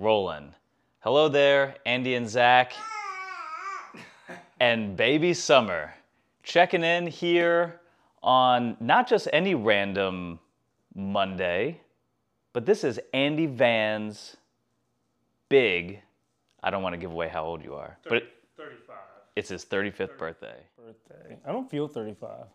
rolling. Hello there, Andy and Zack, and baby Summer, checking in here on not just any random Monday, but this is Andy Van's big. I don't want to give away how old you are, but it- 35 it's his 35th birthday. birthday. I don't feel 35.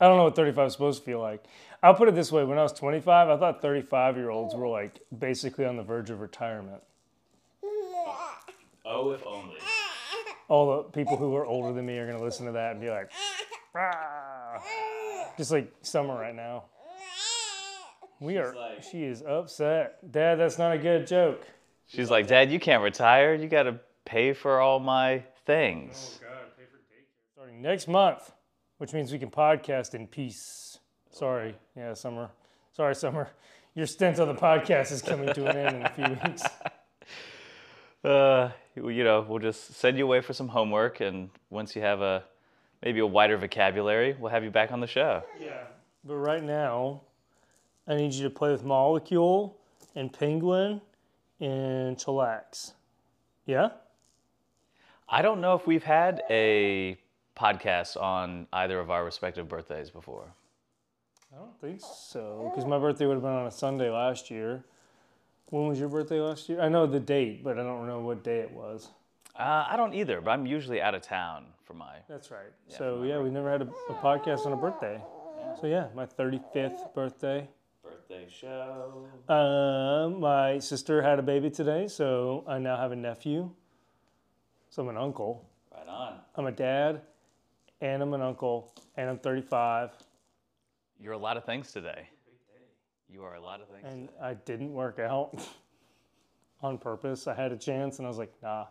I don't know what 35 is supposed to feel like. I'll put it this way when I was 25, I thought 35 year olds were like basically on the verge of retirement. Oh, if only. All the people who are older than me are going to listen to that and be like, "Rah." just like Summer right now. We are, like- she is upset. Dad, that's not a good joke. She's like, Dad, you can't retire. You got to pay for all my things. Oh, God, pay for daycare. Starting next month, which means we can podcast in peace. Sorry, yeah, Summer. Sorry, Summer. Your stint on the podcast is coming to an end in a few weeks. Uh, you know, we'll just send you away for some homework, and once you have a maybe a wider vocabulary, we'll have you back on the show. Yeah. But right now, I need you to play with Molecule and Penguin and Chillax. Yeah? I don't know if we've had a podcast on either of our respective birthdays before. I don't think so, because my birthday would have been on a Sunday last year. When was your birthday last year? I know the date, but I don't know what day it was. Uh, I don't either, but I'm usually out of town for my. That's right. so yeah, we never had a, a podcast on a birthday. So yeah, my 35th birthday. Birthday show. Um, my sister had a baby today, so I now have a nephew. So I'm an uncle. Right on. I'm a dad, and I'm an uncle, and I'm 35. You're a lot of things today. You are a lot of things. And I didn't work out on purpose. I had a chance, and I was like, nah.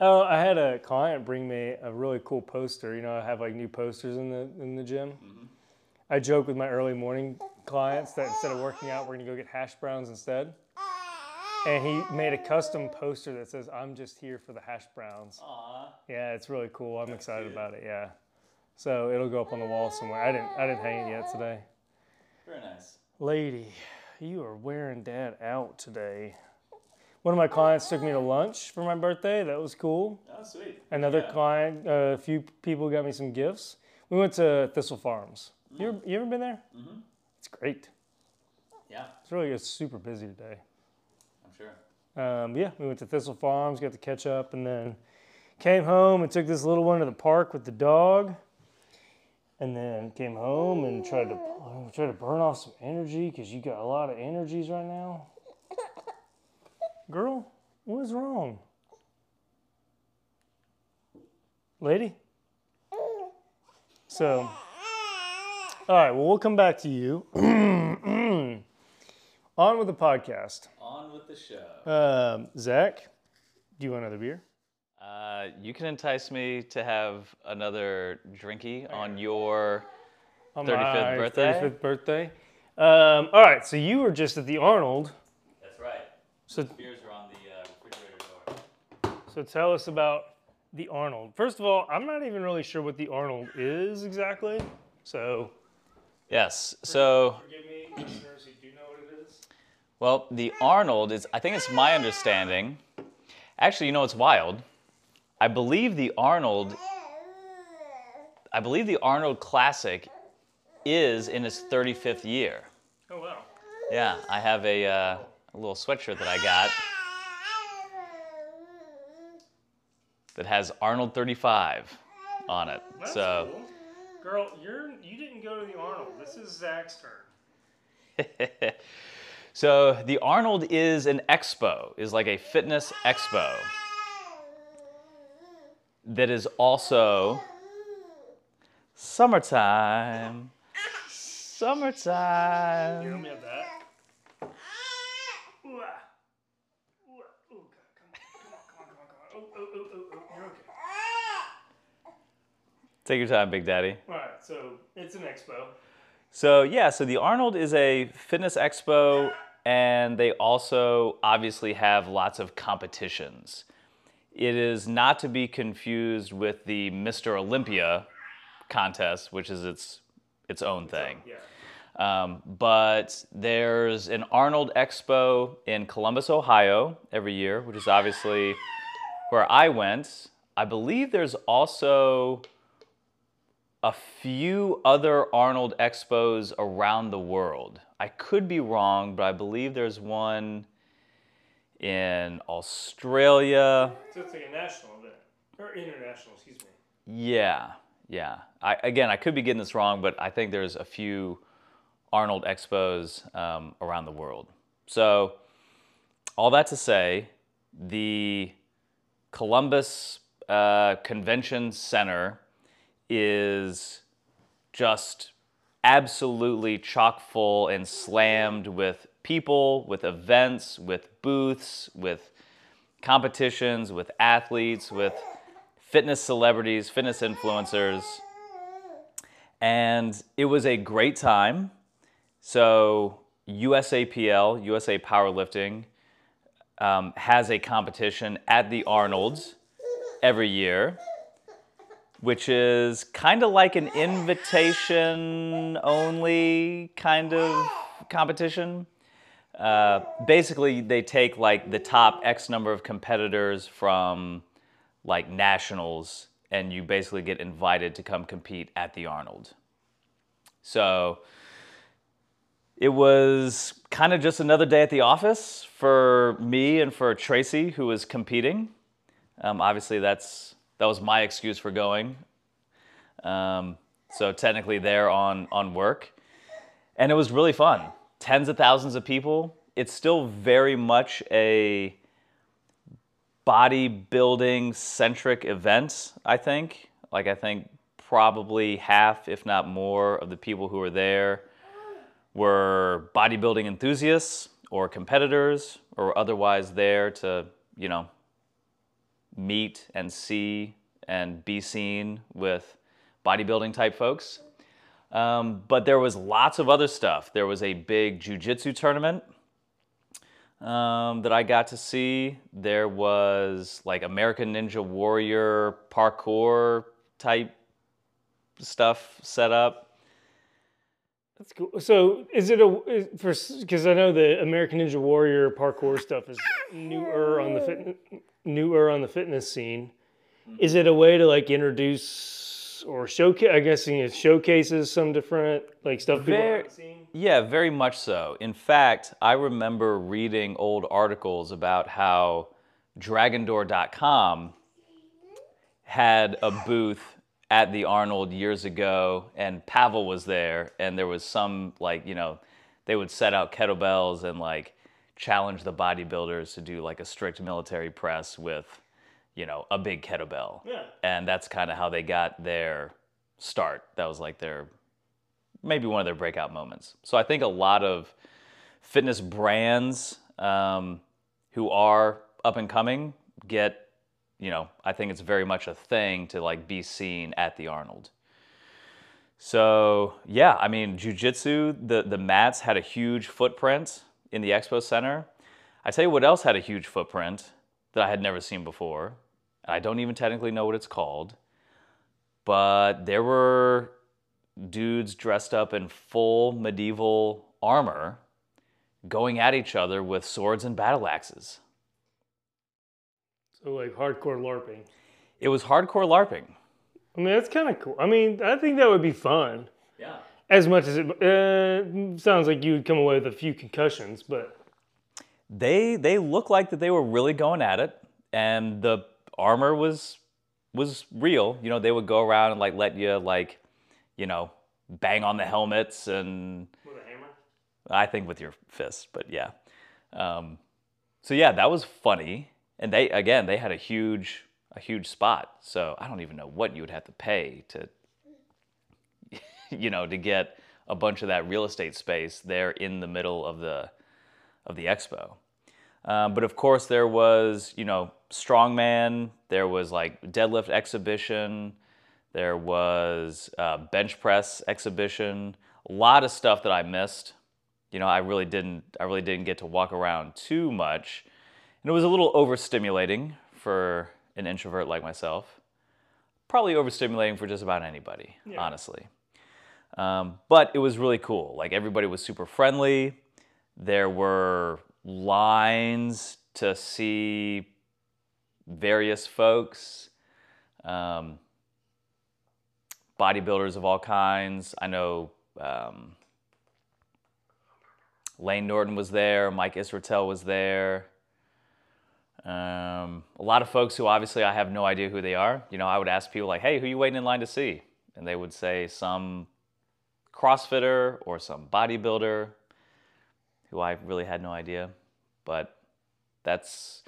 Oh, I had a client bring me a really cool poster. You know, I have like new posters in the in the gym. Mm-hmm. I joke with my early morning clients that instead of working out, we're gonna go get hash browns instead. And he made a custom poster that says, "I'm just here for the hash browns." Aw. Yeah, it's really cool. I'm excited cute. about it. Yeah. So it'll go up on the wall somewhere. I didn't I didn't hang it yet today. Very nice. Lady, you are wearing dad out today. One of my clients took me to lunch for my birthday. That was cool. Oh, sweet. Another Yeah. client, a few people got me some gifts. We went to Thistle Farms. You, ever, you ever been there? Mm-hmm. It's great. Yeah, It's really it's super busy today. Um, yeah, we went to Thistle Farms, got to catch up, and then came home and took this little one to the park with the dog. And then came home and tried to tried to burn off some energy because you got a lot of energies right now. Girl, what is wrong? Lady? So, all right, well, we'll come back to you. On with the podcast. On with the show. Um, Zack, do you want another beer? Uh, you can entice me to have another drinky on your. On 35th my birthday? 35th birthday. Um, all right, so you were just at the Arnold. That's right. So, Beers are on the uh, refrigerator door. so tell us about the Arnold. First of all, I'm not even really sure what the Arnold is exactly. So, Yes. So, forgive me, listeners who do know what it is. Well, the Arnold is. I think it's my understanding. Actually, you know it's wild? I believe the Arnold. I believe the Arnold Classic is in its 35th year. Oh wow. Yeah, I have a, uh, a little sweatshirt that I got that has Arnold 35 on it. That's so, cool. Girl, you're you didn't go to the Arnold. This is Zack's turn. so the Arnold is an expo, is like a fitness expo that is also summertime. Summertime. Here, let me have that. Ooh, ah. Ooh, ah. Ooh, God, come on, come on, come on, come on, come on. Oh, oh, oh, oh, oh, you're okay. Take your time, Big Daddy. All right, so it's an expo. So yeah, so the Arnold is a fitness expo, and they also obviously have lots of competitions. It is not to be confused with the Mr. Olympia contest, which is its its own thing. Um, but there's an Arnold Expo in Columbus, Ohio, every year, which is obviously where I went. I believe there's also a few other Arnold Expos around the world. I could be wrong, but I believe there's one in Australia. So it's like a national event or international, excuse me. Yeah, yeah. I, again, I could be getting this wrong, but I think there's a few Arnold Expos um, around the world. So, all that to say, the Columbus uh, Convention Center is just absolutely chock full and slammed with people, with events, with booths, with competitions, with athletes, with fitness celebrities, fitness influencers. And it was a great time. So, USAPL, USA Powerlifting, um, has a competition at the Arnold's every year, which is kind of like an invitation only kind of competition. Uh, basically, they take like the top X number of competitors from like nationals, and you basically get invited to come compete at the Arnold. So it was kind of just another day at the office for me and for Tracy, who was competing. Um, obviously, that's that was my excuse for going. Um, so technically, there on on work, and it was really fun. Tens of thousands of people. It's still very much a bodybuilding centric event. I think. Like I think probably half, if not more, of the people who were there were bodybuilding enthusiasts or competitors or otherwise there to, you know, meet and see and be seen with bodybuilding type folks. Um, but there was lots of other stuff. There was a big jujitsu tournament um, that I got to see. There was like American Ninja Warrior parkour type stuff set up. That's cool. So, is it a for because I know the American Ninja Warrior parkour stuff is newer on the fit, newer on the fitness scene. Is it a way to like introduce or showcase? I guess it showcases some different like stuff people Ver- haven't seen. Yeah, very much so. In fact, I remember reading old articles about how Dragondoor.com had a booth at the Arnold years ago, and Pavel was there, and there was some like you know, they would set out kettlebells and like challenge the bodybuilders to do like a strict military press with, you know, a big kettlebell. Yeah. And that's kind of how they got their start. That was like their maybe one of their breakout moments. So I think a lot of fitness brands um, who are up and coming get, you know, I think it's very much a thing to like be seen at the Arnold. So yeah, I mean, jujitsu, the the mats had a huge footprint in the expo center. I tell you what else had a huge footprint that I had never seen before. I don't even technically know what it's called, but there were dudes dressed up in full medieval armor going at each other with swords and battle axes. So like hardcore LARPing. It was hardcore LARPing. I mean, that's kind of cool. I mean, I think that would be fun. Yeah. As much as it uh, sounds like you would come away with a few concussions, but They they looked like that they were really going at it and the armor was was real. You know, they would go around and like let you like, you know, bang on the helmets and with a hammer. I think with your fist, but yeah. Um, so yeah, that was funny. And they again, they had a huge a huge spot. So I don't even know what you would have to pay to you know, to get a bunch of that real estate space there in the middle of the of the expo. Um, but of course, there was you know strongman. There was like deadlift exhibition. There was uh, bench press exhibition. A lot of stuff that I missed. You know, I really didn't. I really didn't get to walk around too much, and it was a little overstimulating for an introvert like myself. Probably overstimulating for just about anybody, honestly. Um, but it was really cool. Like everybody was super friendly. There were lines to see various folks, um, bodybuilders of all kinds. I know um, Layne Norton was there, Mike Israetel was there. Um, a lot of folks who obviously I have no idea who they are. You know, I would ask people like, "Hey, who are you waiting in line to see?" And they would say some CrossFitter or some bodybuilder who I really had no idea. But that's,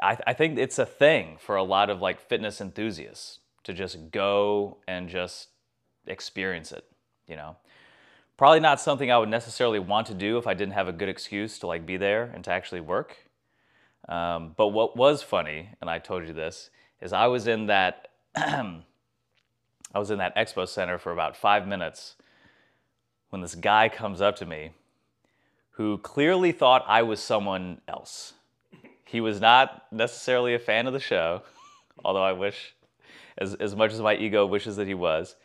I, I think it's a thing for a lot of like fitness enthusiasts to just go and just experience it, you know. Probably not something I would necessarily want to do if I didn't have a good excuse to like be there and to actually work. Um, but what was funny, and I told you this, is I was in that I was in that expo center for about five minutes when this guy comes up to me who clearly thought I was someone else. He was not necessarily a fan of the show, although I wish, as, as much as my ego wishes that he was.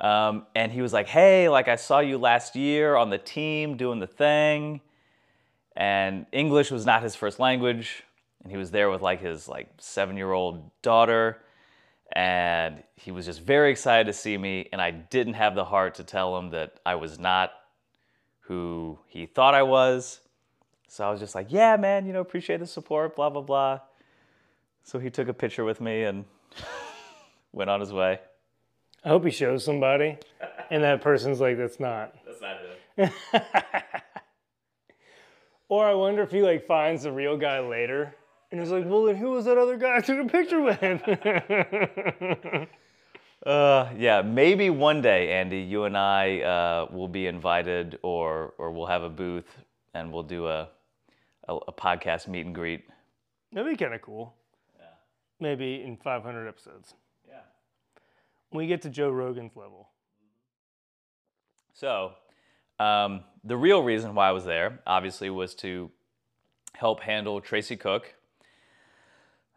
Um, and he was like, hey, like I saw you last year on the team doing the thing and English was not his first language. And he was there with like his like seven year old daughter. And he was just very excited to see me. And I didn't have the heart to tell him that I was not who he thought I was. So I was just like, yeah, man, you know, appreciate the support, blah, blah, blah. So he took a picture with me and went on his way. I hope he shows somebody, and that person's like, "That's not." That's not him. Or I wonder if he like finds the real guy later and he's like, well, then who was that other guy I took a picture with? uh, yeah, maybe one day, Andy, you and I uh, will be invited, or or we'll have a booth and we'll do a a, a podcast meet and greet. That'd be kind of cool. Yeah. Maybe in 500 episodes. Yeah. When we get to Joe Rogan's level. So, um, the real reason why I was there, obviously, was to help handle Tracy Cook.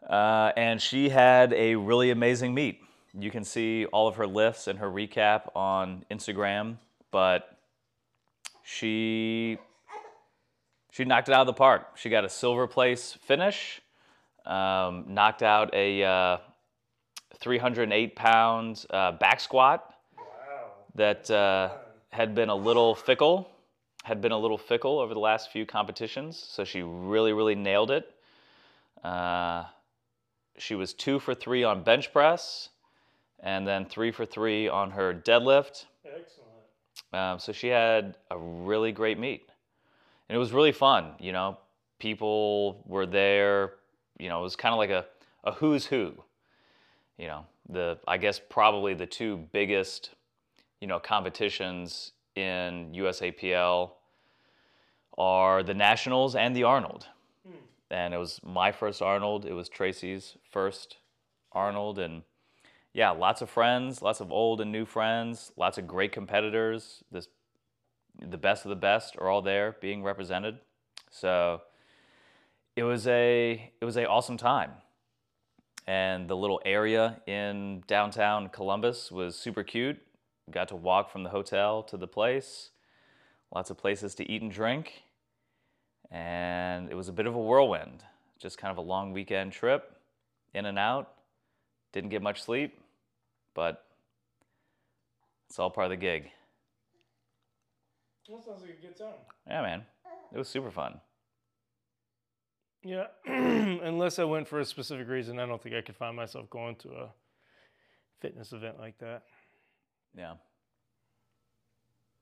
Uh, and she had a really amazing meet. You can see all of her lifts and her recap on Instagram, but she she knocked it out of the park. She got a silver place finish, um, knocked out a uh, 308 pound uh, back squat Wow. that uh, had been a little fickle, had been a little fickle over the last few competitions. So she really, really nailed it. Uh, she was two for three on bench press, and then three for three on her deadlift. Excellent. Um, so she had a really great meet, and it was really fun. You know, people were there. You know, it was kind of like a, a who's who. You know, the I guess probably the two biggest you know, competitions in USAPL are the Nationals and the Arnold. And it was my first Arnold. It was Tracy's first Arnold. And yeah, lots of friends, lots of old and new friends, lots of great competitors. This, the best of the best are all there being represented. So it was a it was a awesome time. And the little area in downtown Columbus was super cute got to walk from the hotel to the place. Lots of places to eat and drink. And it was a bit of a whirlwind. Just kind of a long weekend trip, in and out. Didn't get much sleep, but it's all part of the gig. That sounds like a good time. Yeah, man. It was super fun. Yeah, unless I went for a specific reason, I don't think I could find myself going to a fitness event like that. Yeah.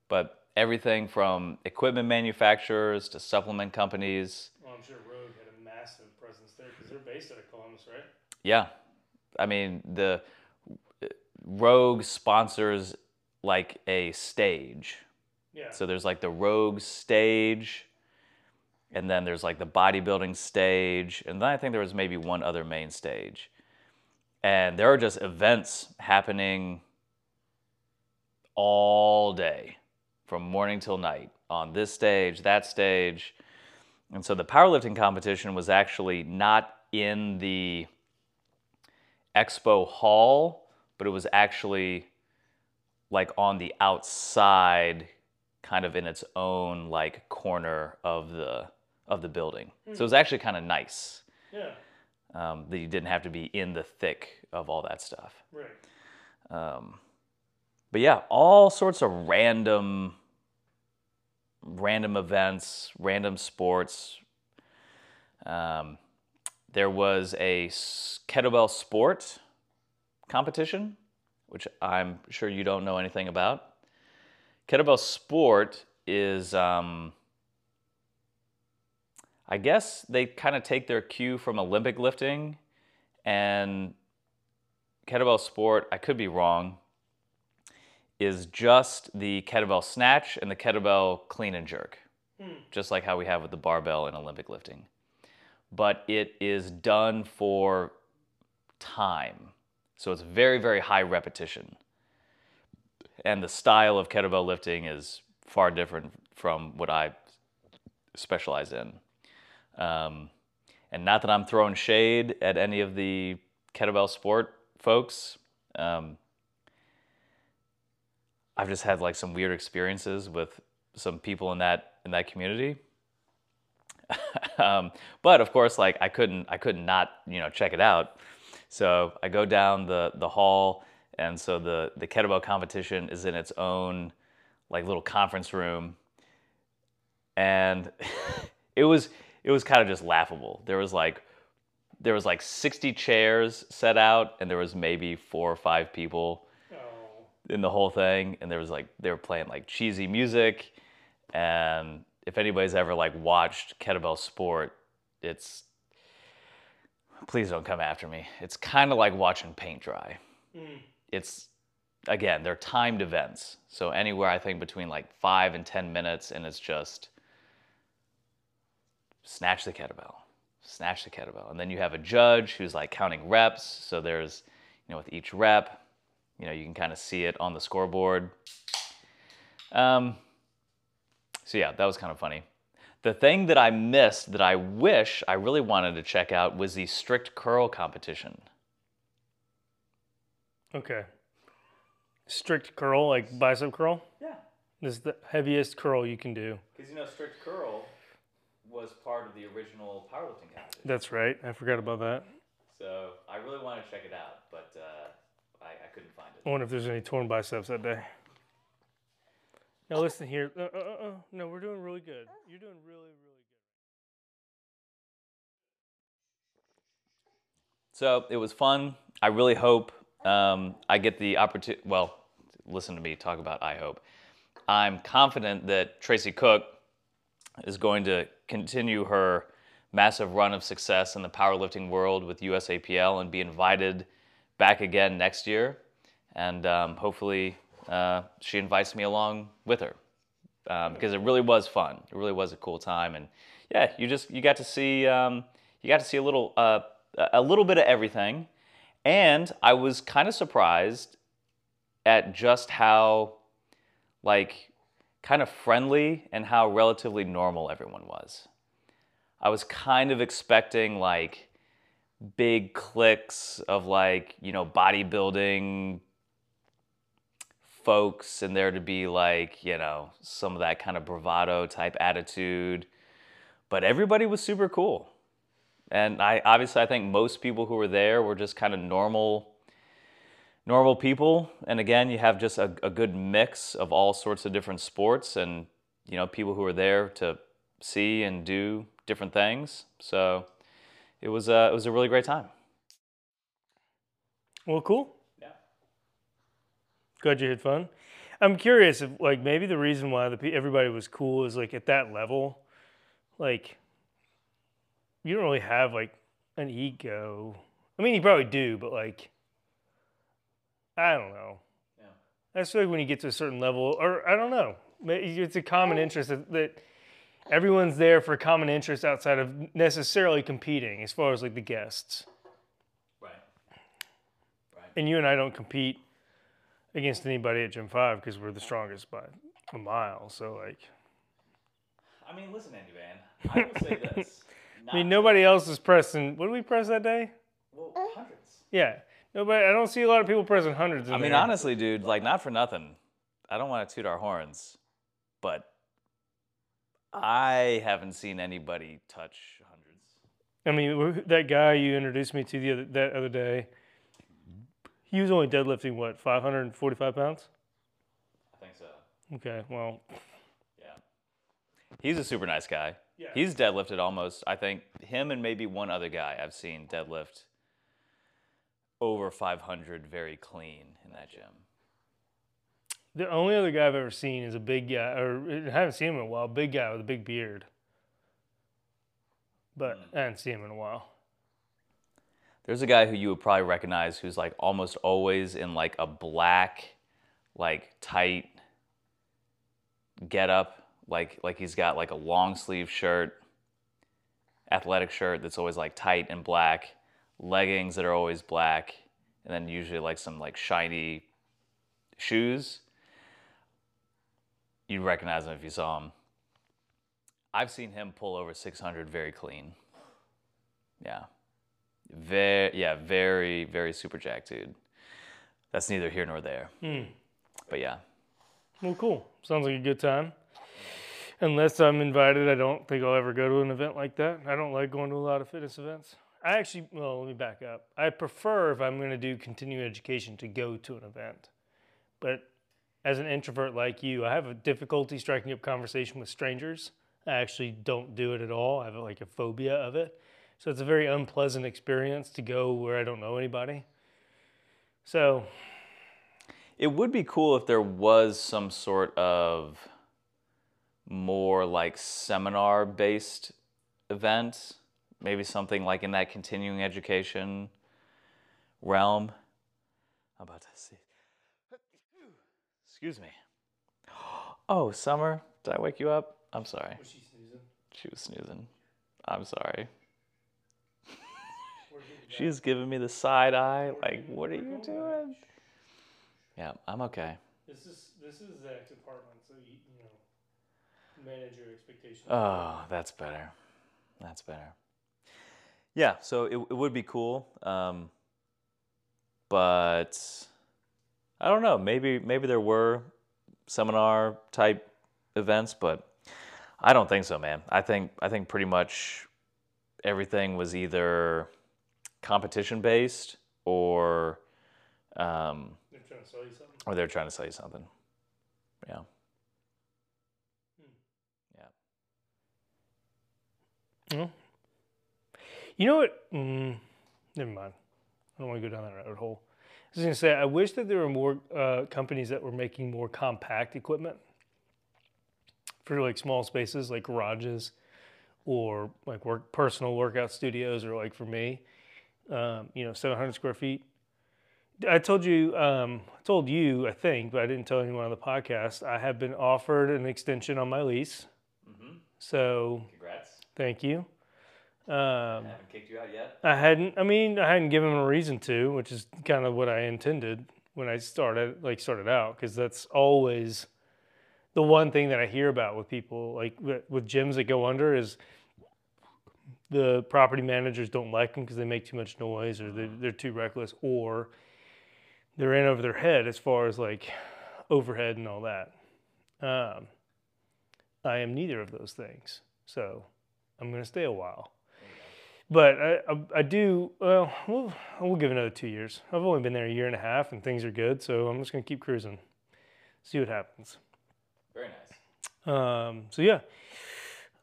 But everything from equipment manufacturers to supplement companies. Well, I'm sure Rogue had a massive presence there because they're based out of Columbus, right? Yeah. I mean, the Rogue sponsors like a stage. Yeah. So there's like the Rogue stage, and then there's like the bodybuilding stage, and then I think there was maybe one other main stage. And there are just events happening all day from morning till night on this stage, that stage. And so the powerlifting competition was actually not in the expo hall, but it was actually like on the outside, kind of in its own like corner of the of the building. So it was actually kind of nice Yeah. um, that you didn't have to be in the thick of all that stuff. Right. Um, but yeah, all sorts of random, random events, random sports. Um, there was a kettlebell sport competition, which I'm sure you don't know anything about. Kettlebell sport is, um, I guess they kind of take their cue from Olympic lifting and kettlebell sport, I could be wrong, is just the kettlebell snatch and the kettlebell clean and jerk, just like how we have with the barbell in Olympic lifting. But it is done for time. So it's very, very high repetition. And the style of kettlebell lifting is far different from what I specialize in. Um, and not that I'm throwing shade at any of the kettlebell sport folks. Um, I've just had like some weird experiences with some people in that in that community. um, but of course, like I couldn't I couldn't not you know check it out. So I go down the the hall, and so the the kettlebell competition is in its own like little conference room, and it was it was kind of just laughable. There was like there was like 60 chairs set out, and there was maybe four or five people. In the whole thing and there was like they were playing like cheesy music. And if anybody's ever like watched kettlebell sport it's please don't come after me. It's kind of like watching paint dry. Hmm. It's again they're timed events. So anywhere i think between like five and ten minutes and it's just snatch the kettlebell snatch the kettlebell. And then you have a judge who's like counting reps. So there's you know with each rep you know you can kind of see it on the scoreboard um, so yeah that was kind of funny the thing that i missed that i wish i really wanted to check out was the strict curl competition Okay. Strict curl, like bicep curl. yeah This is the heaviest curl you can do. because you know strict curl was part of the original powerlifting competition That's right. I forgot about that. so i really want to check it out but uh, I, I couldn't find I wonder if there's any torn biceps that day. Now listen here. Uh, uh, uh, uh. No, we're doing really good. You're doing really, really good. So it was fun. I really hope um, I get the opportunity. Well, listen to me talk about I hope. I'm confident that Tracy Cook is going to continue her massive run of success in the powerlifting world with USAPL and be invited back again next year. And um, hopefully uh, she invites me along with her um, because it really was fun. It really was a cool time, and yeah, you just you got to see um, you got to see a little uh, a little bit of everything, and I was kind of surprised at just how like kind of friendly and how relatively normal everyone was. I was kind of expecting like big cliques of like you know bodybuilding folks and there to be like, you know, some of that kind of bravado type attitude. But everybody was super cool. And I obviously I think most people who were there were just kind of normal normal people. And again, you have just a, a good mix of all sorts of different sports and you know, people who are there to see and do different things. So it was a, it was a really great time. Well, cool. Glad you had fun. I'm curious if, like, maybe the reason why the everybody was cool is like at that level, like, you don't really have like an ego. I mean, you probably do, but like, I don't know. Yeah. I feel like when you get to a certain level, or I don't know, it's a common interest that, that everyone's there for a common interest outside of necessarily competing, as far as like the guests. Right. Right. And you and I don't compete against anybody at Gym Five because we're the strongest by a mile. So like, I mean, listen, Andy Van. I will say this. I mean, nobody else is pressing. What did we press that day? Well, uh. hundreds. Yeah, nobody. I don't see a lot of people pressing hundreds. In I mean, there. honestly, dude, like, not for nothing. I don't want to toot our horns, but I haven't seen anybody touch hundreds. I mean, that guy you introduced me to the other, that other day, he was only deadlifting what 545 pounds. I think so. Okay, well, Yeah. He's a super nice guy. Yeah. He's deadlifted almost, I think, him and maybe one other guy I've seen deadlift over 500 very clean in that gym. the only other guy I've ever seen is a big guy, or I haven't seen him in a while. Big guy with a big beard, but hmm. I haven't seen him in a while. There's a guy who you would probably recognize who's like almost always in like a black, like tight get up, like like he's got like a long sleeve shirt, athletic shirt that's always like tight and black, leggings that are always black, and then usually like some like shiny shoes. You'd recognize him if you saw him. I've seen him pull over 600 very clean. Yeah. Very, yeah, very, very super jack dude. That's neither here nor there. Hmm. But yeah, Well, cool. Sounds like a good time. Unless I'm invited, I don't think I'll ever go to an event like that. I don't like going to a lot of fitness events. I actually, well, let me back up. I prefer if I'm going to do continuing education to go to an event. But as an introvert like you, I have a difficulty striking up conversation with strangers. I actually don't do it at all. I have like a phobia of it. So it's a very unpleasant experience to go where I don't know anybody. So it would be cool if there was some sort of more like seminar based event, maybe something like in that continuing education realm. I'm about to see. Excuse me. Oh, Summer, did I wake you up? I'm sorry. She was snoozing. I'm sorry. She's giving me the side eye. Like, what are you doing? Yeah, I'm okay. This is this is Zack's apartment, so you, you know manage your expectations. Oh, that's better. That's better. Yeah, so it, it would be cool, um, but I don't know. Maybe maybe there were seminar type events, but I don't think so, man. I think I think pretty much everything was either competition based or um, They're trying to sell you something. or they're trying to sell you something. Yeah. Yeah. No. You know what? Mm, never mind. I don't want to go down that rabbit hole. I was going to say, I wish that there were more uh, companies that were making more compact equipment for like small spaces, like garages, or like work personal workout studios, or like for me, um, you know, 700 square feet. I told you, um, I told you, I think, but I didn't tell anyone on the podcast. I have been offered an extension on my lease. So Congrats. thank you. Um, haven't kicked you out yet. I hadn't. I mean, I hadn't given him a reason to, which is kind of what I intended when I started, like started out, because that's always the one thing that I hear about with people, like with with gyms that go under, is the property managers don't like them because they make too much noise, or they're, they're too reckless, or they're in over their head as far as like overhead and all that. Um, I am neither of those things, so I'm going to stay a while. But I, I, I do well we'll we'll give another two years. I've only been there a year and a half and things are good so i'm just going to keep cruising. See what happens. Very nice. um, so yeah.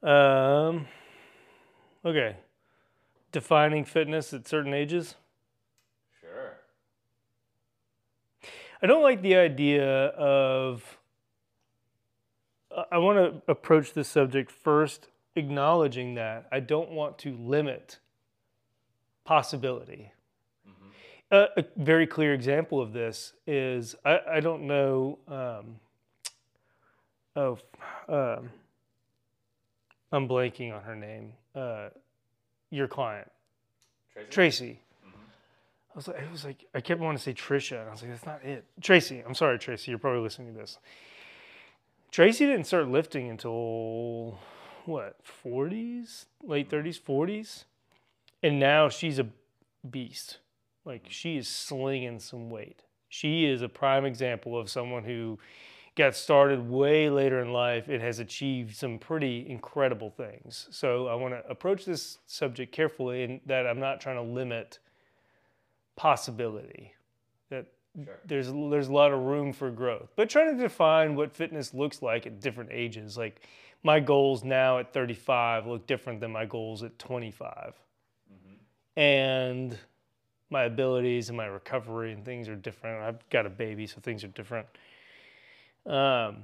Um, okay defining fitness at certain ages Sure. I don't like the idea of. I- want to approach this subject first, acknowledging that I don't want to limit possibility. A, a very clear example of this is I, I don't know. Um, oh, um, I'm blanking on her name. Uh, your client, Tracy? Tracy. I was like, it was like, I kept wanting to say Trisha, and I was like, that's not it. Tracy, I'm sorry, Tracy, you're probably listening to this. Tracy didn't start lifting until what, 40s, late 30s, 40s, and now she's a beast. Like she is slinging some weight. She is a prime example of someone who got started way later in life, it has achieved some pretty incredible things. So I want to approach this subject carefully in that I'm not trying to limit possibility. That Sure. there's there's a lot of room for growth. But trying to define what fitness looks like at different ages. Like my goals now at 35 look different than my goals at 25. Mm-hmm. And my abilities and my recovery and things are different. I've got a baby, so things are different. Um,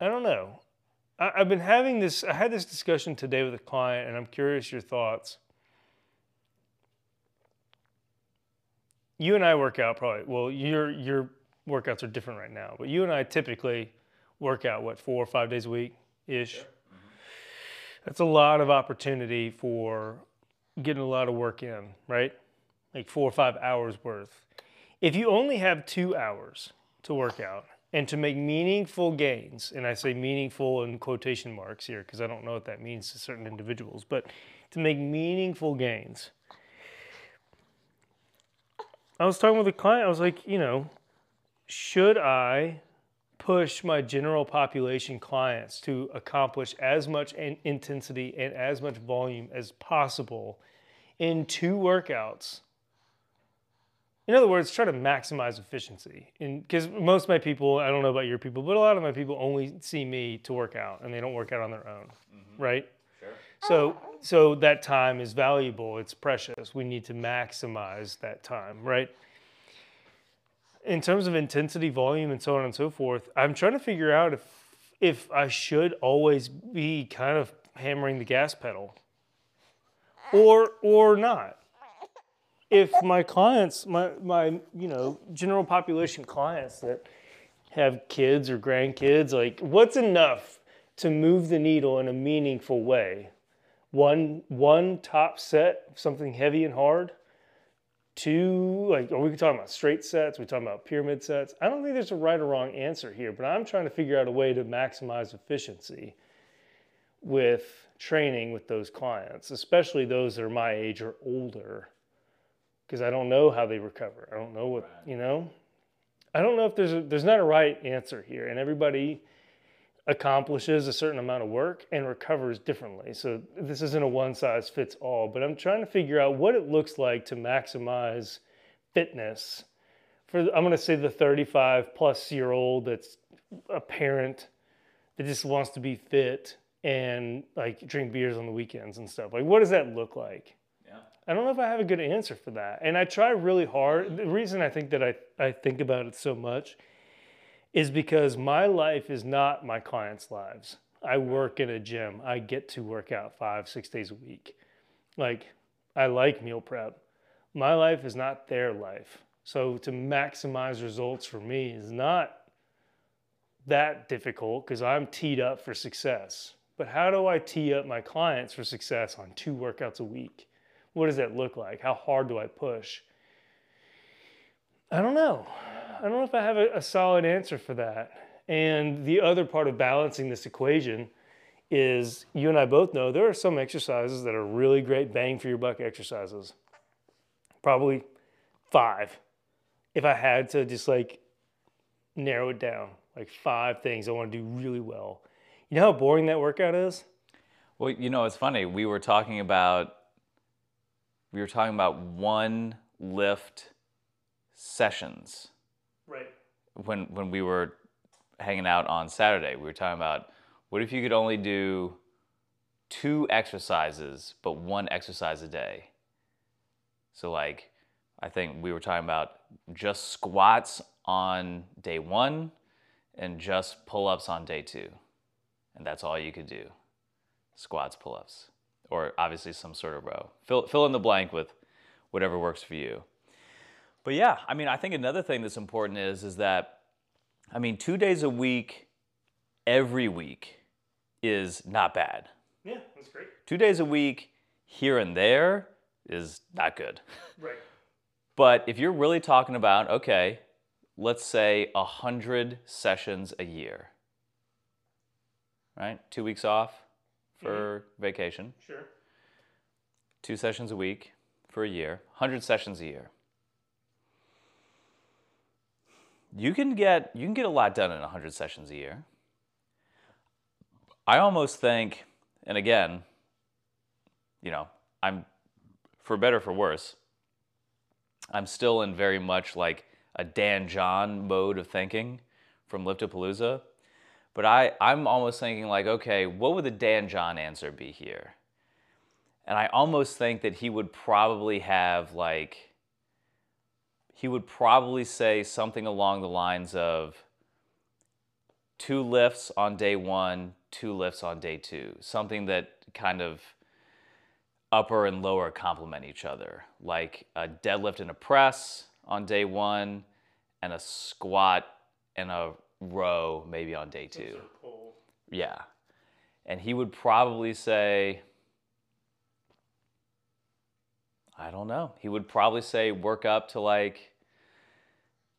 I don't know. I, I've been having this. I had this discussion today with a client, and I'm curious your thoughts. You and I work out probably. Well, your your workouts are different right now, but you and I typically work out what four or five days a week ish. That's a lot of opportunity for getting a lot of work in, right? Like four or five hours worth. If you only have two hours to work out and to make meaningful gains, and I say meaningful in quotation marks here because I don't know what that means to certain individuals, but to make meaningful gains. I was talking with a client, I was like, you know, should I push my general population clients to accomplish as much intensity and as much volume as possible in two workouts. In other words, try to maximize efficiency. Because most of my people, I don't know about your people, but a lot of my people only see me to work out and they don't work out on their own, mm-hmm. right? Sure. So, so that time is valuable. It's precious. We need to maximize that time, right? In terms of intensity, volume, and so on and so forth, I'm trying to figure out if if I should always be kind of hammering the gas pedal, or or not. If my clients, my my you know general population clients that have kids or grandkids, like what's enough to move the needle in a meaningful way? one one top set something heavy and hard? Two like are we talking about straight sets? We talking about pyramid sets? I don't think there's a right or wrong answer here but i'm trying to figure out a way to maximize efficiency with training with those clients especially those that are my age or older because i don't know how they recover i don't know what you know i don't know if there's a there's not a right answer here and everybody accomplishes a certain amount of work and recovers differently. So this isn't a one size fits all, but I'm trying to figure out what it looks like to maximize fitness for I'm going to say the 35 plus year old that's a parent that just wants to be fit and like drink beers on the weekends and stuff. Like what does that look like? I don't know if I have a good answer for that. And I try really hard. The reason I think that I, I think about it so much is because my life is not my clients' lives. I work in a gym. I get to work out five, six days a week. Like, I like meal prep. My life is not their life. So, to maximize results for me is not that difficult because I'm teed up for success. But how do I tee up my clients for success on two workouts a week? What does that look like? How hard do I push? I don't know. I don't know if I have a, a solid answer for that. And the other part of balancing this equation is you and I both know there are some exercises that are really great bang for your buck exercises. Probably five. If I had to just like narrow it down, like five things I want to do really well. You know how boring that workout is? Well, you know, it's funny. We were talking about we were talking about one lift sessions Right. when when we were hanging out on Saturday. We were talking about what if you could only do two exercises but one exercise a day. So like I think we were talking about just squats on day 1 and just pull-ups on day 2. And that's all you could do. Squats, pull-ups or obviously some sort of row. Fill fill in the blank with whatever works for you. But yeah, I mean, I think another thing that's important is is that, I mean, two days a week, every week, is not bad. Yeah, that's great. Two days a week, here and there, is not good. Right. But if you're really talking about, okay, let's say a hundred sessions a year, right? Two weeks off for mm-hmm. vacation, Sure. two sessions a week for a year, hundred sessions a year. you can get you can get a lot done in 100 sessions a year. I almost think, and again, you know, I'm for better for worse. I'm still in very much like a Dan John mode of thinking from Liftapalooza. But I, I'm almost thinking like, okay, what would the Dan John answer be here? And I almost think that he would probably have like he would probably say something along the lines of two lifts on day one, two lifts on day two. Something that kind of upper and lower complement each other, like a deadlift and a press on day one, and a squat and a row maybe on day two. Yeah. And he would probably say, I don't know. He would probably say work up to like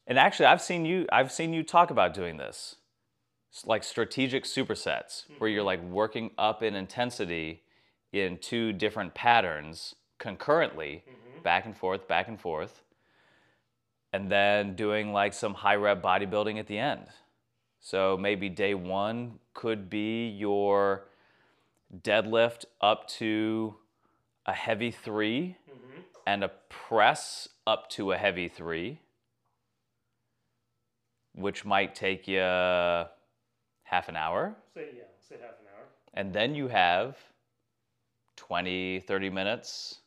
and actually I've seen you I've seen you talk about doing this. Like strategic supersets where you're like working up in intensity in two different patterns concurrently, back and forth, back and forth. And then doing like some high rep bodybuilding at the end. So maybe day 1 could be your deadlift up to a heavy 3 mm-hmm. and a press up to a heavy three, which might take you half an hour. Say yeah, say half an hour. And then you have 20, 30 minutes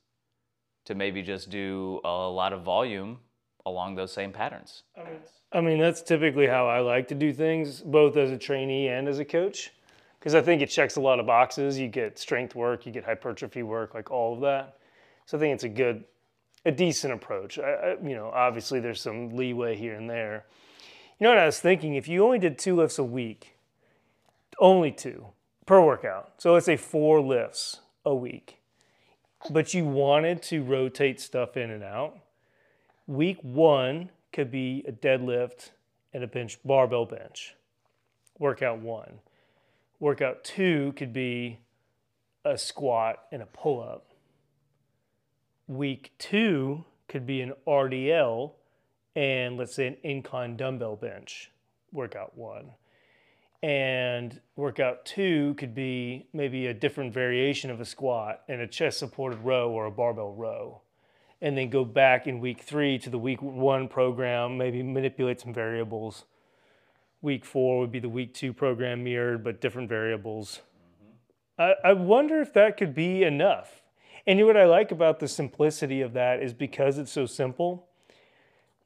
to maybe just do a lot of volume along those same patterns. I mean, I mean that's typically how I like to do things, both as a trainee and as a coach, because I think it checks a lot of boxes. You get strength work, you get hypertrophy work, like all of that. So I think it's a good, a decent approach. I, I, you know, obviously there's some leeway here and there. You know what I was thinking? If you only did two lifts a week, only two per workout. So let's say four lifts a week, but you wanted to rotate stuff in and out. Week one could be a deadlift and a bench barbell bench. Workout one. Workout two could be a squat and a pull up week two could be an RDL and let's say an incline dumbbell bench, workout one. And workout two could be maybe a different variation of a squat and a chest supported row or a barbell row. And then go back in week three to the week one program, maybe manipulate some variables. Week four would be the week two program mirrored, but different variables. Mm-hmm. I, I wonder if that could be enough and what I like about the simplicity of that is because it's so simple,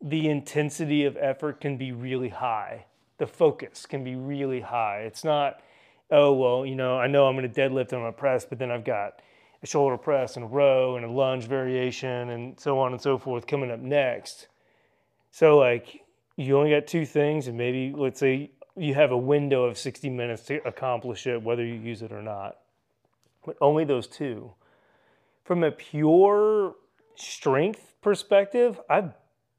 the intensity of effort can be really high. The focus can be really high. It's not, oh, well, you know, I know I'm going to deadlift and I'm going to press, but then I've got a shoulder press and a row and a lunge variation and so on and so forth coming up next. So, like, you only got two things, and maybe, let's say, you have a window of 60 minutes to accomplish it, whether you use it or not. But only those two from a pure strength perspective, I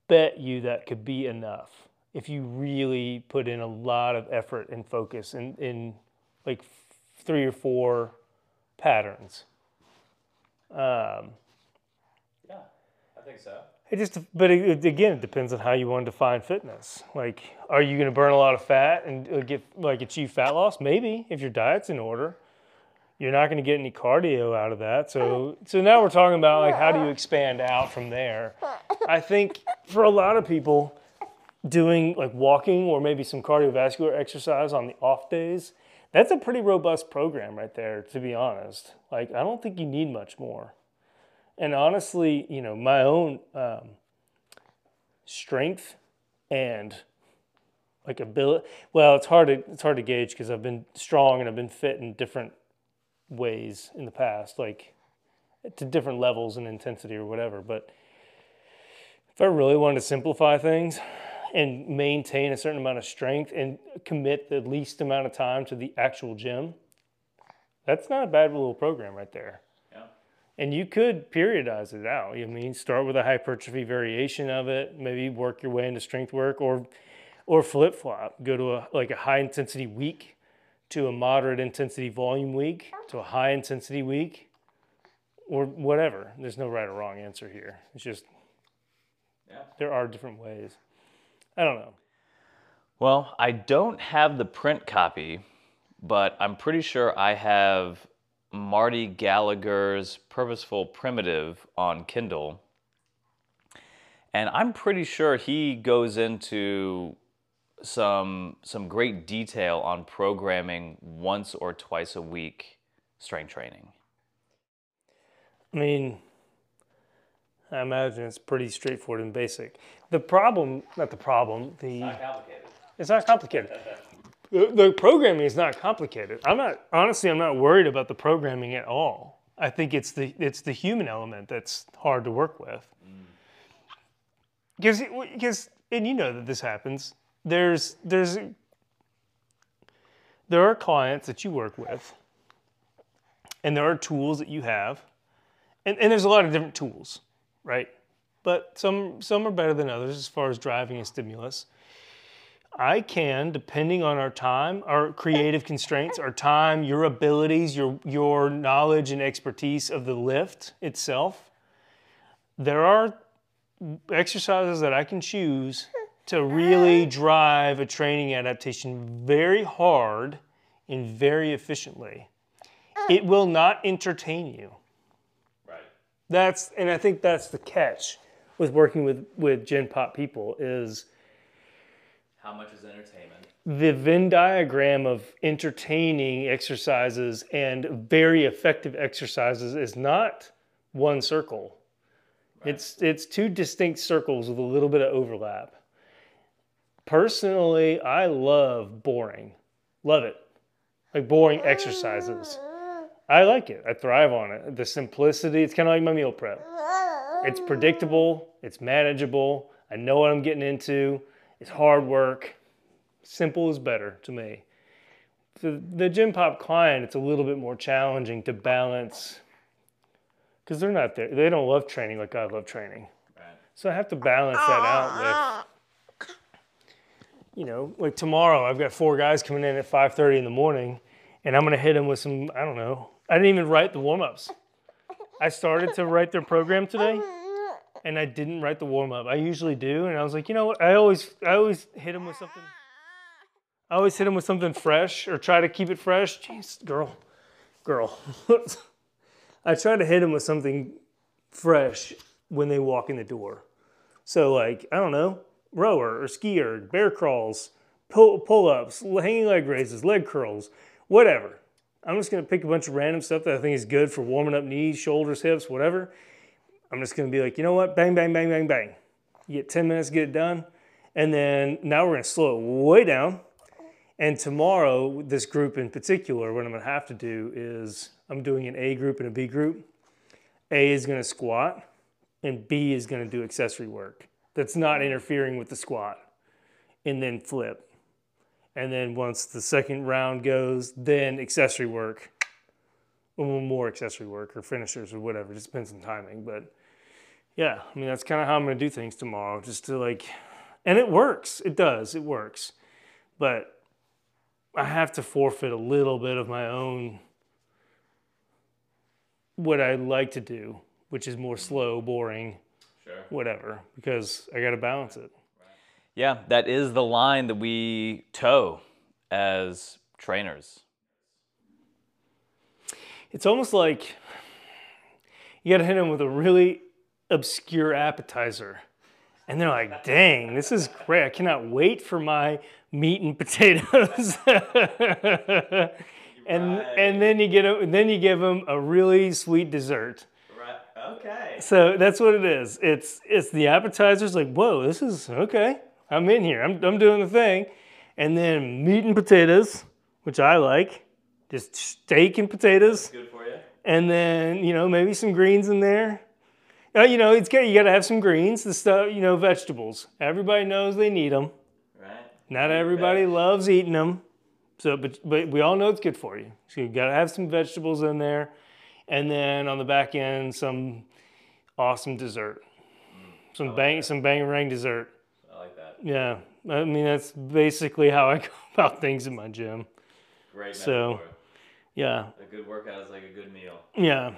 bet you that could be enough if you really put in a lot of effort and focus in, in like three or four patterns. Um, Yeah, I think so. it just, but it, again, it depends on how you want to define fitness. Like, are you going to burn a lot of fat and uh, get like achieve fat loss? Maybe if your diet's in order you're not going to get any cardio out of that. So so now we're talking about like how do you expand out from there. I think for a lot of people doing like walking or maybe some cardiovascular exercise on the off days, that's a pretty robust program right there to be honest. Like I don't think you need much more. And honestly, you know, my own um, strength and like ability well it's hard to it's hard to gauge because i've been strong and i've been fit in different ways in the past, like to different levels and intensity or whatever. But if I really wanted to simplify things and maintain a certain amount of strength and commit the least amount of time to the actual gym, that's not a bad little program right there. Yeah. And you could periodize it out. I mean, start with a hypertrophy variation of it, maybe work your way into strength work, or or flip flop. Go to a like a high intensity week to a moderate intensity volume week to a high intensity week or whatever. There's no right or wrong answer here. It's just Yeah. there are different ways. I don't know. Well, I don't have the print copy, but I'm pretty sure I have Marty Gallagher's Purposeful Primitive on Kindle. And I'm pretty sure he goes into some some great detail on programming once or twice a week strength training. I mean, I imagine it's pretty straightforward and basic. The problem, not the problem, the complicated. it's not complicated. The, the programming is not complicated. I'm not honestly. I'm not worried about the programming at all. I think it's the it's the human element that's hard to work with. Because because and you know that this happens. There's there's there are clients that you work with, and there are tools that you have, and, and there's a lot of different tools, right? But some some are better than others as far as driving a stimulus. I can, depending on our time, our creative constraints, our time, your abilities, your your knowledge and expertise of the lift itself. There are exercises that I can choose to really drive a training adaptation very hard and very efficiently. It will not entertain you. Right. That's and I think that's the catch with working with with Gen Pop people is How much is entertainment? the Venn diagram of entertaining exercises and very effective exercises is not one circle. It's it's two distinct circles with a little bit of overlap. Personally, I love boring. Love it. Like boring exercises. I like it. I thrive on it. The simplicity, it's kind of like my meal prep. It's predictable, it's manageable. I know what I'm getting into. It's hard work. Simple is better to me. For the Gen Pop client, it's a little bit more challenging to balance because they're not there. They don't love training like I love training. Right. So I have to balance that out with, you know, like tomorrow I've got four guys coming in at 5:30 in the morning, and I'm gonna hit them with some. I don't know. I didn't even write the warm ups. I started to write their program today, and I didn't write the warm up. I usually do, and I was like, you know what? I always I always hit them with something. I always hit them with something fresh, or try to keep it fresh. Jeez, girl, girl. I try to hit them with something fresh when they walk in the door. So like I don't know, rower or skier, bear crawls, pull pull ups, hanging leg raises, leg curls, whatever. I'm just gonna pick a bunch of random stuff that I think is good for warming up knees, shoulders, hips, whatever. I'm just gonna be like, you know what? Bang, bang, bang, bang, bang. You get 10 minutes get it done. And then now we're gonna slow it way down. And tomorrow, this group in particular, what I'm gonna have to do is I'm doing an A group and a B group. A is gonna squat, and B is gonna do accessory work that's not interfering with the squat, and then flip. And then once the second round goes, then accessory work, or more accessory work or finishers or whatever. Just depends on timing. But yeah, I mean, that's kind of how I'm gonna do things tomorrow, just to like, and it works. It does, it works. But I have to forfeit a little bit of my own what I like to do, which is more slow, boring, Sure. whatever, because I got to balance it. Yeah, that is the line that we toe as trainers. It's almost like you got to hit them with a really obscure appetizer. And they're like, dang, this is great. I cannot wait for my meat and potatoes. and and then you get a, then you give them a really sweet dessert. Right. Okay. So that's what it is. It's it's the appetizers like, whoa, this is okay. I'm in here. I'm I'm doing the thing. And then meat and potatoes, which I like. Just steak and potatoes. Good for you. And then, you know, maybe some greens in there. Uh, you know, it's got you got to have some greens, the stuff, you know, vegetables. Everybody knows they need them. Right. Not everybody loves eating them. So, but but we all know it's good for you. So you got to have some vegetables in there, and then on the back end, some awesome dessert, some bang some bang rang dessert. I like that. Yeah, I mean that's basically how I go about things in my gym. Great So- metaphor. Yeah, A good workout is like a good meal. yeah,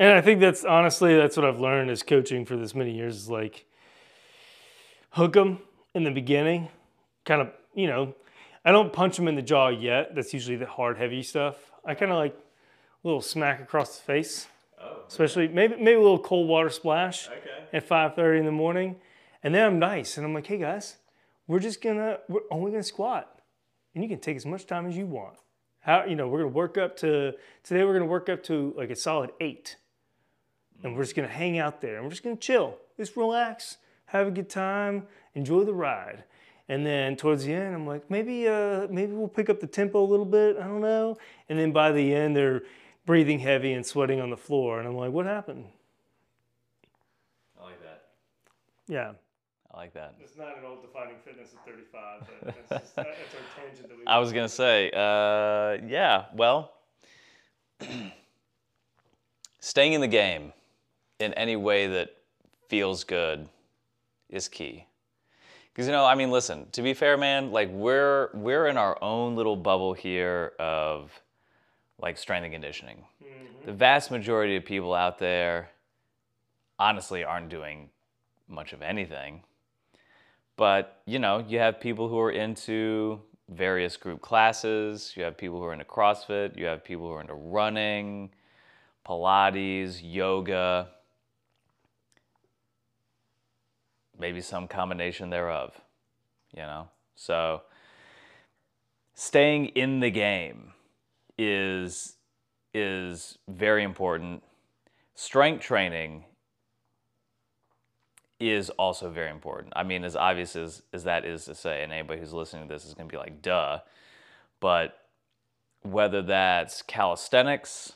and I think that's honestly that's what I've learned as coaching for this many years is like hook them in the beginning, kind of you know, I don't punch them in the jaw yet. That's usually the hard, heavy stuff. I kind of like a little smack across the face, Oh, especially maybe maybe a little cold water splash okay. at 5:30 in the morning, and then I'm nice and I'm like, hey guys, we're just gonna we're only gonna squat, and you can take as much time as you want. How you know we're gonna work up to today we're gonna work up to like a solid eight, and we're just gonna hang out there and we're just gonna chill, just relax, have a good time, enjoy the ride. And then towards the end, I'm like, maybe uh, maybe we'll pick up the tempo a little bit. I don't know. And then by the end, they're breathing heavy and sweating on the floor, and I'm like, what happened? I like that. Yeah. Like that. It's not an old defining fitness at 35, but that's, just, that's our tangent that we. I was gonna say, uh, yeah. Well, staying in the game in any way that feels good is key. Because you know, I mean, listen. To be fair, man, like we're we're in our own little bubble here of like strength and conditioning. The vast majority of people out there, honestly, aren't doing much of anything. But you know, you have people who are into various group classes. You have people who are into CrossFit. You have people who are into running, Pilates, yoga, maybe some combination thereof. You know, so staying in the game is is very important. Strength training is also very important. I mean, as obvious as, as that is to say, and anybody who's listening to this is going to be like, duh. But whether that's calisthenics,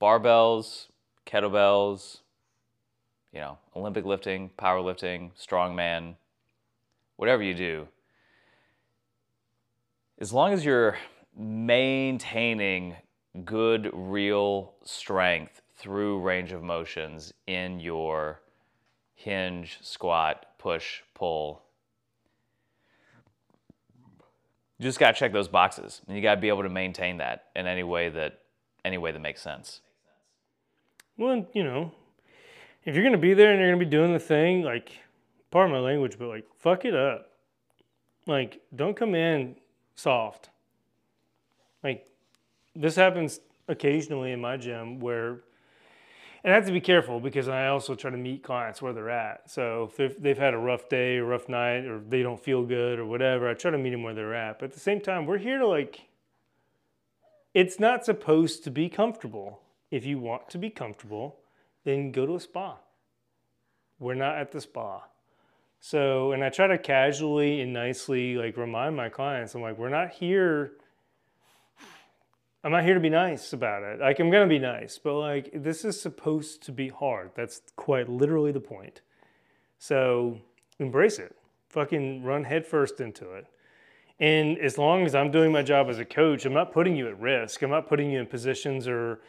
barbells, kettlebells, you know, Olympic lifting, powerlifting, strongman, whatever you do, as long as you're maintaining good, real strength through range of motions in your hinge, squat, push, pull. You just gotta check those boxes, and you gotta be able to maintain that in any way that any way that makes sense. Well, you know, if you're gonna be there and you're gonna be doing the thing, like, pardon my language, but like, fuck it up. Like, don't come in soft. Like, this happens occasionally in my gym where, and I have to be careful because I also try to meet clients where they're at. So if they've, they've had a rough day or rough night or they don't feel good or whatever, I try to meet them where they're at. But at the same time, we're here to like, it's not supposed to be comfortable. If you want to be comfortable, then go to a spa. We're not at the spa. So, and I try to casually and nicely like remind my clients, I'm like, we're not here. I'm not here to be nice about it. Like, I'm gonna be nice, but like, this is supposed to be hard. That's quite literally the point. So, embrace it. Fucking run headfirst into it. And as long as I'm doing my job as a coach, I'm not putting you at risk. I'm not putting you in positions or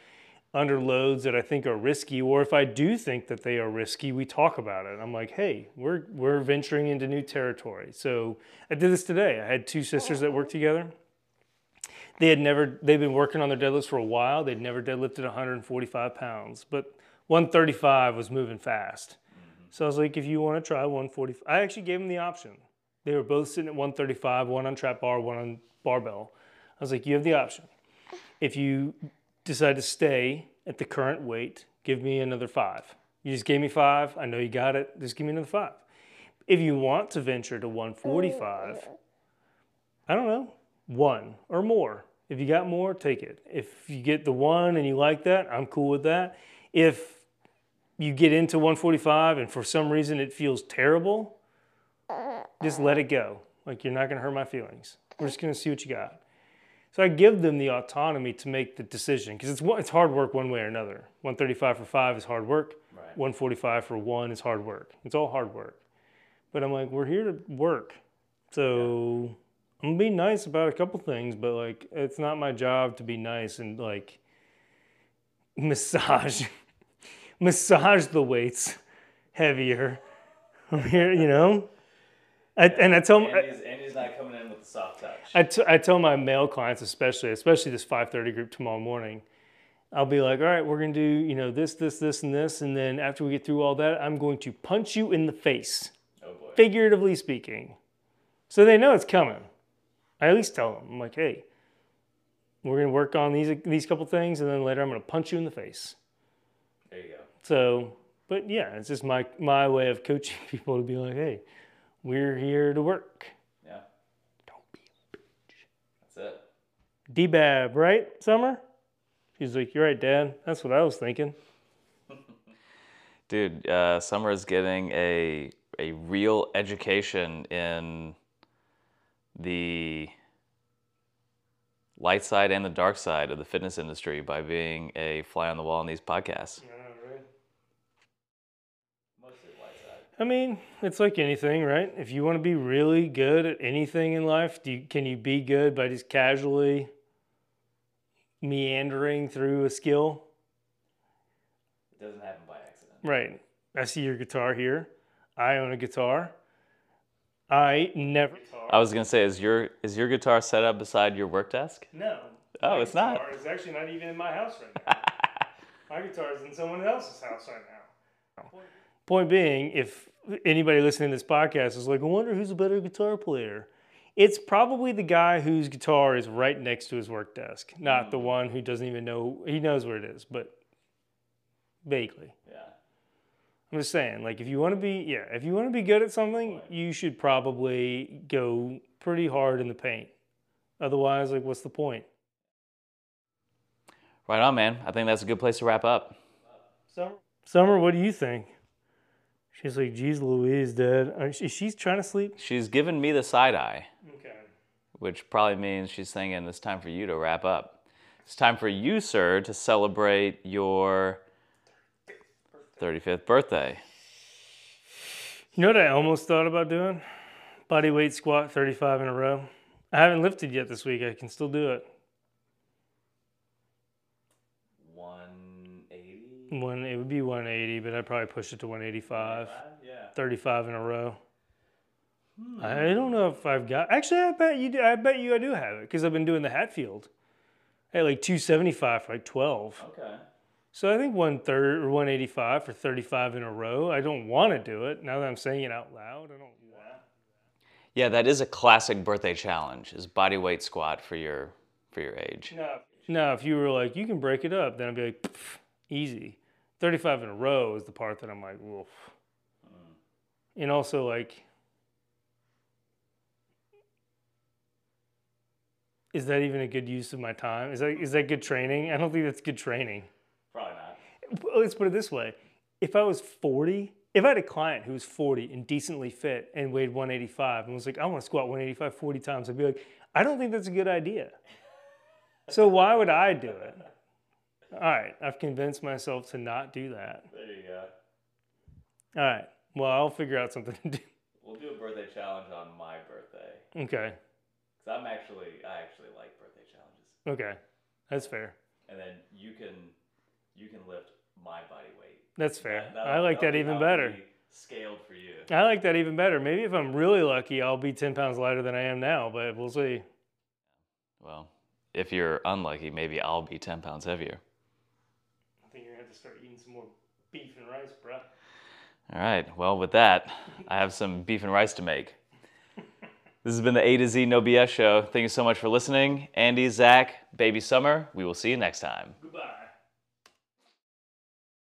under loads that I think are risky, or if I do think that they are risky, we talk about it. I'm like, hey, we're we're venturing into new territory. So I did this today. I had two sisters that work together. They had never they've been working on their deadlifts for a while. They'd never deadlifted 145 pounds, but 135 was moving fast. Mm-hmm. So I was like, if you want to try 145, I actually gave them the option. They were both sitting at 135, one on trap bar, one on barbell. I was like, you have the option. If you decide to stay at the current weight, give me another five. You just gave me five. I know you got it. Just give me another five. If you want to venture to 145, mm. I don't know, one or more. If you got more, take it. If you get the one and you like that, I'm cool with that. If you get into 145 and for some reason it feels terrible, just let it go. Like you're not gonna hurt my feelings. We're just gonna see what you got. So I give them the autonomy to make the decision because it's it's hard work one way or another. 135 for five is hard work. Right. 145 for one is hard work. It's all hard work. But I'm like, we're here to work. So I'm gonna be nice about a couple things, but like it's not my job to be nice and like massage massage the weights heavier. I'm here, you know. I, and I tell Andy's, Andy's not coming in with the soft touch. I, t- I tell my male clients especially especially this 5.30 group tomorrow morning i'll be like all right we're going to do you know this this this and this and then after we get through all that i'm going to punch you in the face oh figuratively speaking so they know it's coming I at least tell them, I'm like, hey, we're gonna work on these these couple things, and then later I'm gonna punch you in the face. There you go. So, but yeah, it's just my my way of coaching people to be like, hey, we're here to work. Yeah. Don't be a bitch. That's it. D-Bab, right, Summer? She's like, you're right, Dad. That's what I was thinking. Dude, uh, Summer is getting a a real education in the light side and the dark side of the fitness industry by being a fly on the wall in these podcasts. Yeah, right. Mostly light side. I mean, it's like anything, right? If you want to be really good at anything in life, do you, can you be good by just casually meandering through a skill? It doesn't happen by accident. Right. I see your guitar here. I own a guitar. I never. I was gonna say, is your is your guitar set up beside your work desk? No. Oh, it's not. guitar is actually not even in my house right now. my guitar is in someone else's house right now. Oh. Point being, if anybody listening to this podcast is like, I wonder who's a better guitar player, it's probably the guy whose guitar is right next to his work desk, not hmm. the one who doesn't even know. He knows where it is, but vaguely. Yeah. I'm just saying, like, if you want to be, yeah, if you want to be good at something, you should probably go pretty hard in the paint. Otherwise, like, what's the point? Right on, man. I think that's a good place to wrap up. Summer, Summer, what do you think? She's like, geez, Louise, Dad. Is she trying to sleep? She's giving me the side eye, Okay. which probably means she's thinking it's time for you to wrap up. It's time for you, sir, to celebrate your 35th birthday. You know what I almost thought about doing? Body weight squat 35 in a row. I haven't lifted yet this week. I can still do it. 180? One, it would be 180, but I'd probably push it to 185. Yeah. 35 in a row. I don't know if I've got. Actually, I bet you. Do, I bet you I do have it because I've been doing the Hatfield. I had like 275 for like 12. Okay. So I think one third or 185 for 35 in a row. I don't want to do it now that I'm saying it out loud. I don't want. Yeah, that is a classic birthday challenge. Is body weight squat for your for your age. No, no. If you were like, you can break it up, then I'd be like, "Pff, easy. 35 in a row is the part that I'm like, woof. Mm. And also like, is that even a good use of my time? Is that is that good training? I don't think that's good training. Probably not. Well, Let's put it this way: if I was 40, if I had a client who was 40 and decently fit and weighed 185 and was like, I want to squat 185 40 times, I'd be like, I don't think that's a good idea. So why would I do it? All right, I've convinced myself to not do that. There you go. All right, well, I'll figure out something to do. We'll do a birthday challenge on my birthday. Okay, Cause I'm actually I actually like birthday challenges. okay, that's fair. And then you can you can lift my body weight. That's fair. That'll- I like that'll that even better. be Scaled for you. I like that even better. Maybe if I'm really lucky, I'll be 10 pounds lighter than I am now, but we'll see. Well, if you're unlucky, maybe I'll be 10 pounds heavier. I think you're gonna have to start eating some more beef and rice, bruh. All right. Well, with that, I have some beef and rice to make. This has been the A to Z No BS show. Thank you so much for listening. Andy, Zack, Baby Summer, we will see you next time. Goodbye.